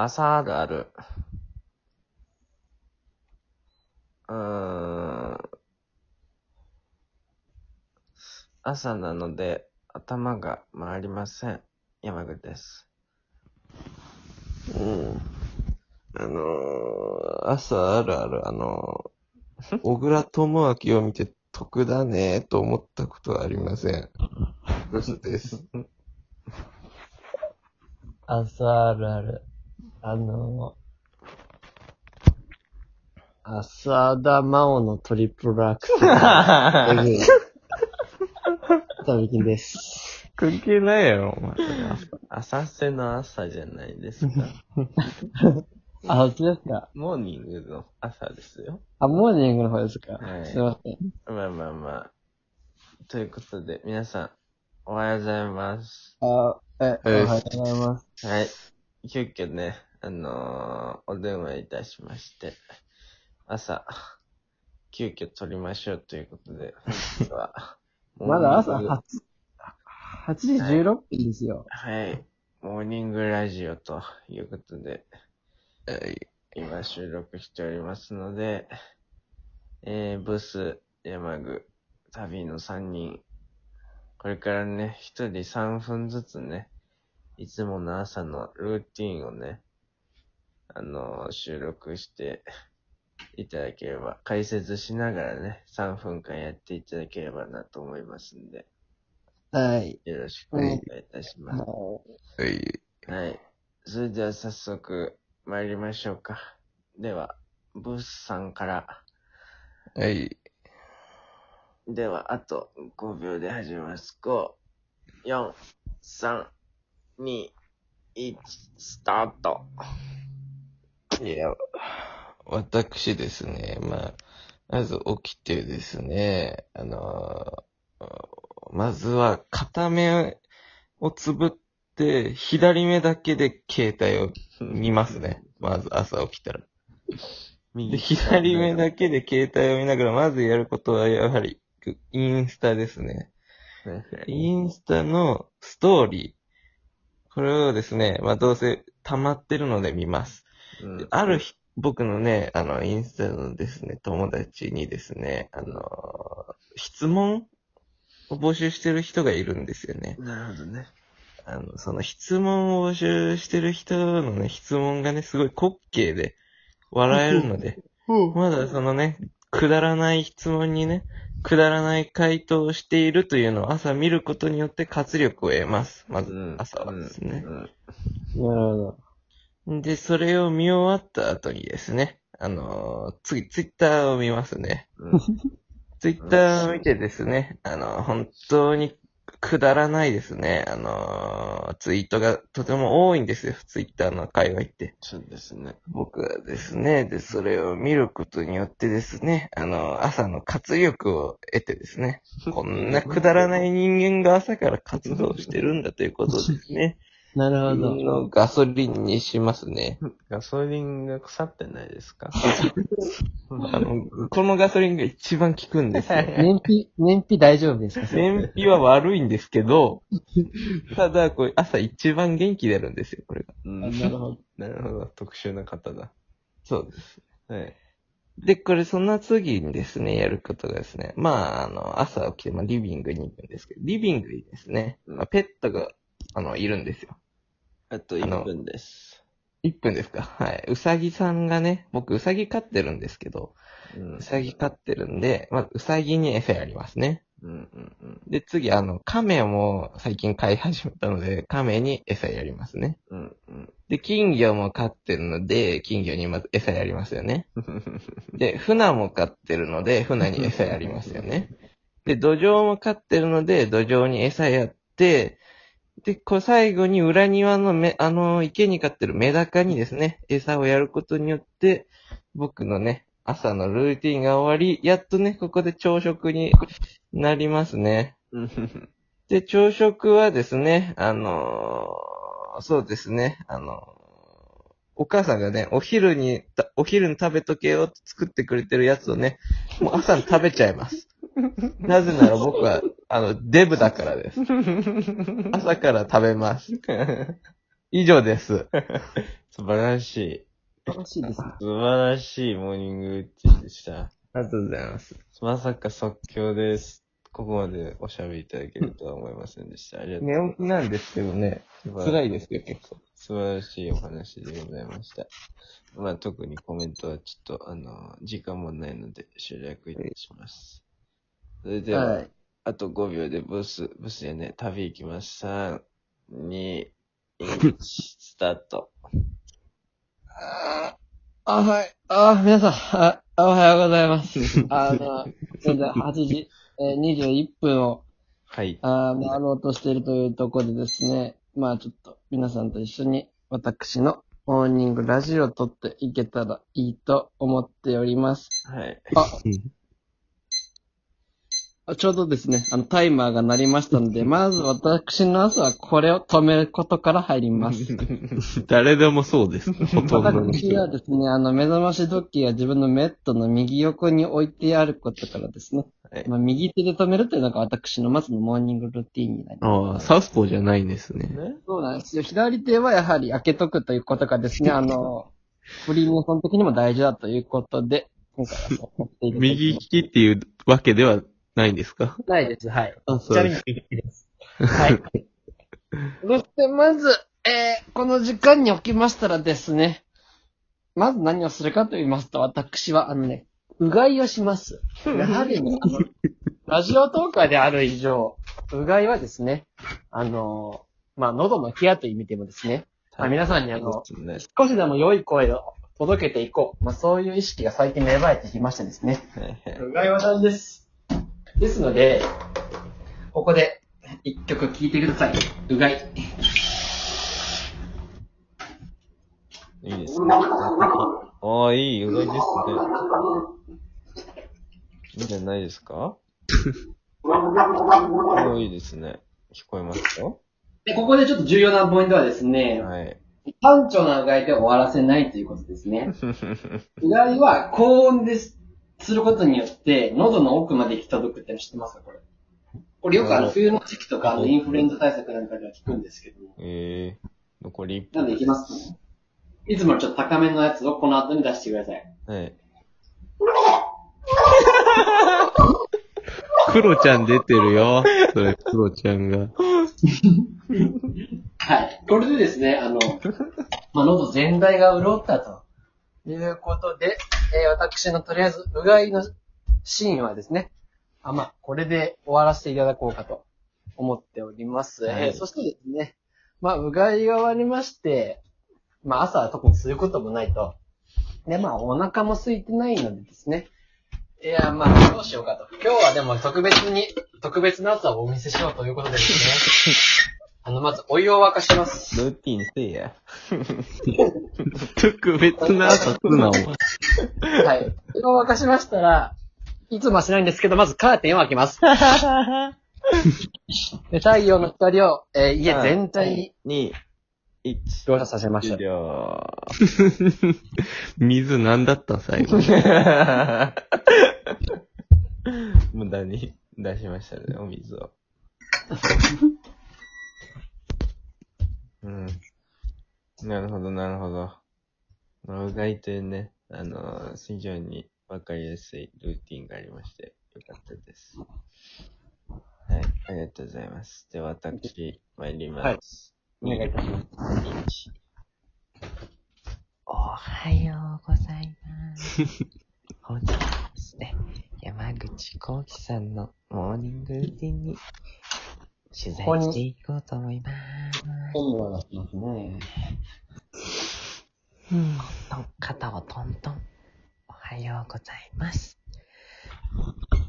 朝あるある。うーん。朝なので頭が回りません。山口です。うん。あのー、朝あるある、あのー、小倉智明を見て得だねと思ったことはありません。ブスです。朝あるある。あの浅田真央のトリプルアクセル。えぐい。タミキンです。関係ないやろ、お前。浅瀬の朝じゃないですか。あ、そっちですか？モーニングの朝ですよ。あ、モーニングの方ですか、はいすいません。まあまあまあ。ということで、皆さん、おはようございます。あ、え、おはえようございます。はい。急遽ね、あのーお電話いたしまして、朝、急遽撮りましょうということで、本日は、まだ朝モーニング8、8時16分ですよ。はい。モーニングラジオということで、はい。今収録しておりますので、えー、ブス、山具、旅の3人、これからね、1人3分ずつね、いつもの朝のルーティンをね、あのー収録していただければ、解説しながらね、3分間やっていただければなと思いますんで、はい。よろしくお願いいたします。はい。はい。それでは早速参りましょうか。では、ブースさんから。はい。では、あと5秒で始めます。5、4、3、2、1、スタート。いや、私ですね、まあ、まず起きてですね、あのーまずは片目をつぶって、左目だけで携帯を見ますね。まず朝起きたら。で、左目だけで携帯を見ながら、まずやることはやはり、インスタですね。インスタのストーリー。これをですね、まあどうせ溜まってるので見ます。うんである日、僕のね、あの、インスタのですね、友達にですね、あの、質問を募集してる人がいるんですよね。なるほどね。あの、その質問を募集してる人のね、質問がね、すごい滑稽で笑えるので、まだそのね、くだらない質問にね、くだらない回答をしているというのを朝見ることによって活力を得ます。まずうん、朝はですね。うんなるほど。で、それを見終わった後にですね、あのー次、ツイッターを見ますね。うん ツイッターを見てですね、あのー本当にくだらないですね、あのーツイートがとても多いんですよ、ツイッターの界隈って。そうですね。僕はですね、で、それを見ることによってですね、あのー朝の活力を得てですね、こんなくだらない人間が朝から活動してるんだということですね。なるほど。のガソリンにしますね。ガソリンが腐ってないですか？あの、このガソリンが一番効くんですよ。燃費、燃費大丈夫ですか？燃費は悪いんですけど、ただ、これ朝一番元気出るんですよ、これが。なるほど。なるほど。特殊な方だ。そうです。はい。で、これその次にですね、やることがですね、まあ、あの、朝起きて、まあ、リビングに行くんですけど、リビングにですね、まあ、ペットが、あの、いるんですよ。あとあの1分です。1分ですか？はい。うさぎさんがね、僕うさぎ飼ってるんですけど、うんうさぎ飼ってるんで、まずうさぎに餌やりますね。うんうんうん。で、次、あの、亀も最近飼い始めたので、亀に餌やりますね。うんうん。で、金魚も飼ってるので、金魚にまず餌やりますよね。で、船も飼ってるので、船に餌やりますよね。で、土壌も飼ってるので、土壌に餌やって、で、こう最後に裏庭のめ、あの、池に飼ってるメダカにですね、餌をやることによって、僕のね、朝のルーティンが終わり、やっとね、ここで朝食になりますね。う んで、朝食はですね、あのーそうですね、あのーお母さんがね、お昼に、たお昼に食べとけよって作ってくれてるやつをね、もう朝に食べちゃいます。なぜなら僕は、あの、デブだからです。朝から食べます。以上です。素晴らしい。素晴らしいですね。素晴らしいモーニングルーティンでした。ありがとうございます。まさか即興です。ここまでおしゃべりいただけるとは思いませんでした。ありがとうござい寝起きなんですけどね、ます。辛いですよ、結構。素晴らしいお話でございました。まあ特にコメントはちょっと、あの、時間もないので省略いたします。それでは、はい。あと5秒でブス、ブスやね、旅行きます。3、2、1、スタート。あ、はい。あ、皆さん、あ、おはようございます。あの、現在8時、えー、21分を、はい。あー回ろうとしているというところでですね、まあちょっと皆さんと一緒に私のモーニングラジオを撮っていけたらいいと思っております。はい。あ、あ ちょうどですね、あのタイマーが鳴りましたので、まず私の朝はこれを止めることから入ります。誰でもそうです。ほとんどの私人。はですね、あの、目覚まし時計が自分のメットの右横に置いてあることからですね、はいまあ、右手で止めるというのが私のまずのモーニングルーティンになります。ああ、サウスポーじゃないんですね。ねそうなんですよ。左手はやはり開けとくということがですね、あの、フリーメイソン的にも大事だということで、今回はそうやっている右利きっていうわけではないんですか？ないです。はい。あ、ちなみに右利きです。はい。そして、まず、えー、この時間に起きましたらですね、まず何をするかと言いますと、私は、あのね、うがいをします。やはりね、あの、ラジオトーカーである以上、うがいはですね、あの、まあ、喉のケアという意味でもですね、まあ、皆さんにあの、そうです少しでも良い声を届けていこう。まあ、そういう意識が最近芽生えてきましてですね。うがいは大事です？ですので、ここで一曲聴いてください。うがい。いいですね。ああ、いい、うがいですね。いいんじゃないですか？いいですね。聞こえますかで、ここでちょっと重要なポイントはですね、はい。単調なうがいで終わらせないということですね。うがいは高音です、することによって、喉の奥まで行き届くっての知ってますか？これ。これよくあの、冬の時期とか、あの、インフルエンザ対策なんかでは聞くんですけども。ええ残り1なんでいきますね。いつもちょっと高めのやつをこの後に出してください。分。はい。クロちゃん出てるよ。それ、クロちゃんが。はい。これでですね、あの、まあ、喉全体が潤ったということで、えー私のとりあえず、うがいのシーンはですね、あ、まあ、これで終わらせていただこうかと思っております。はいえーそしてですね、まあ、うがいが終わりまして、まあ、朝は特にすることもないと。で、まあ、お腹も空いてないのでですね、いや、まあ、どうしようかと。今日はでも特別に、特別な朝をお見せしようということでですね、あの、まずお湯を沸かします。ルーティンせえや。特別な朝すな、お前。はい。お湯を沸かしましたら、いつもはしないんですけど、まずカーテンを開けます。で太陽の光を、えー家全体に2、1。描写させまし終た。了。水なんだった最後。無駄に出しましたね、お水を。うん。なるほど、なるほど。まあうがいというね、あの、非常にわかりやすいルーティンがありまして、よかったです。はい、ありがとうございます。では、私、参ります。お願いいたします。おはようございます。本日はですね、山口幸喜さんのモーニングルーティンに取材していこうと思います。本能がしますね。の肩をトントン。おはようございます。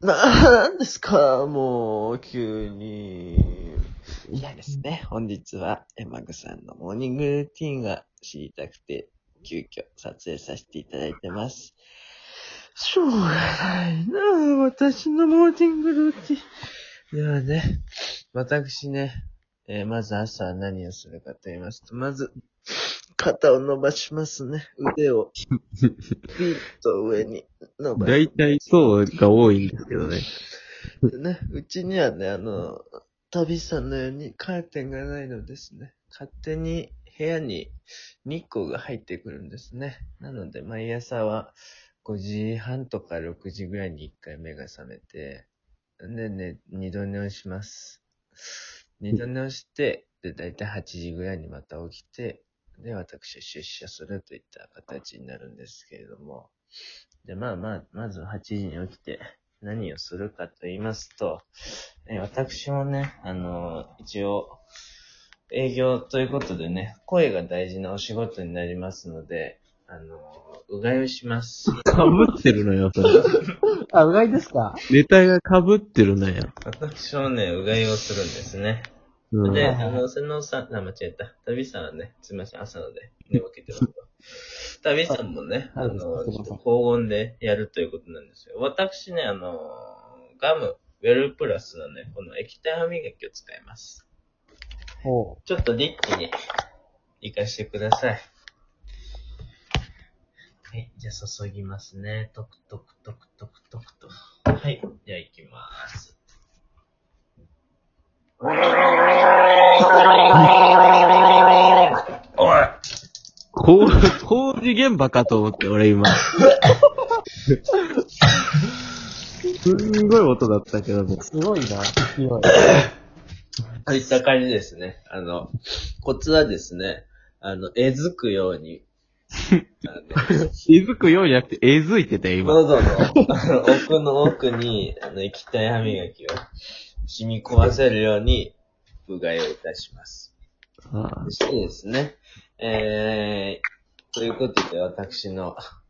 なんですか、もう、急に。いやですね、本日は山口さんのモーニングルーティンが知りたくて、急遽撮影させていただいてます。しょうがないなあ私のモーニングルーティン。ではね、私ね、えーまず朝は何をするかと言いますと、まず、肩を伸ばしますね。腕を、ピッと上に伸ばし大体そうが多いんですけどね。てね。うちにはね、あの、旅さんのようにカーテンがないのですね。勝手に部屋に日光が入ってくるんですね。なので、毎朝は5時半とか6時ぐらいに1回目が覚めて、でね、二度寝をします。二度寝をして、で、だいたい8時ぐらいにまた起きて、で、私は出社するといった形になるんですけれども。で、まあまあ、まず8時に起きて何をするかと言いますと、え私もね、あの、一応、営業ということでね、声が大事なお仕事になりますので、あの、うがいをします。かぶってるのよ、それ。あ、うがいですか？ネタがかぶってるのよ。私もね、うがいをするんですね。うんで、あの、瀬能さん、あ、間違えた。旅さんはね、すみません、朝ので、寝起きてますと。旅さんもね、はいあの、はいちょっと高温でやるということなんですよ。私ね、あの、ガム、ウェルプラスのね、この液体歯磨きを使います。ほちょっとリッチに活かしてください。はい、じゃあ注ぎますね。トクトクトクトクトクと。はい、じゃあ行きます。おいこう、工事現場かと思って、俺今。すんごい音だったけどねう。。すごいな、勢い。といった感じですね。あの、コツはですね、あの、えずくように、気づくようになくて、えずいてたよ、今。喉のあの奥の奥に、あの、液体歯磨きを染み込ませるように、うがいをいたします。あそしてですね、えー、ということで私の、あ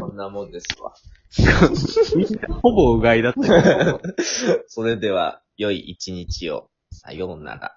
こんなもんですわ。ほぼうがいだった。それでは、良い一日を。さようなら。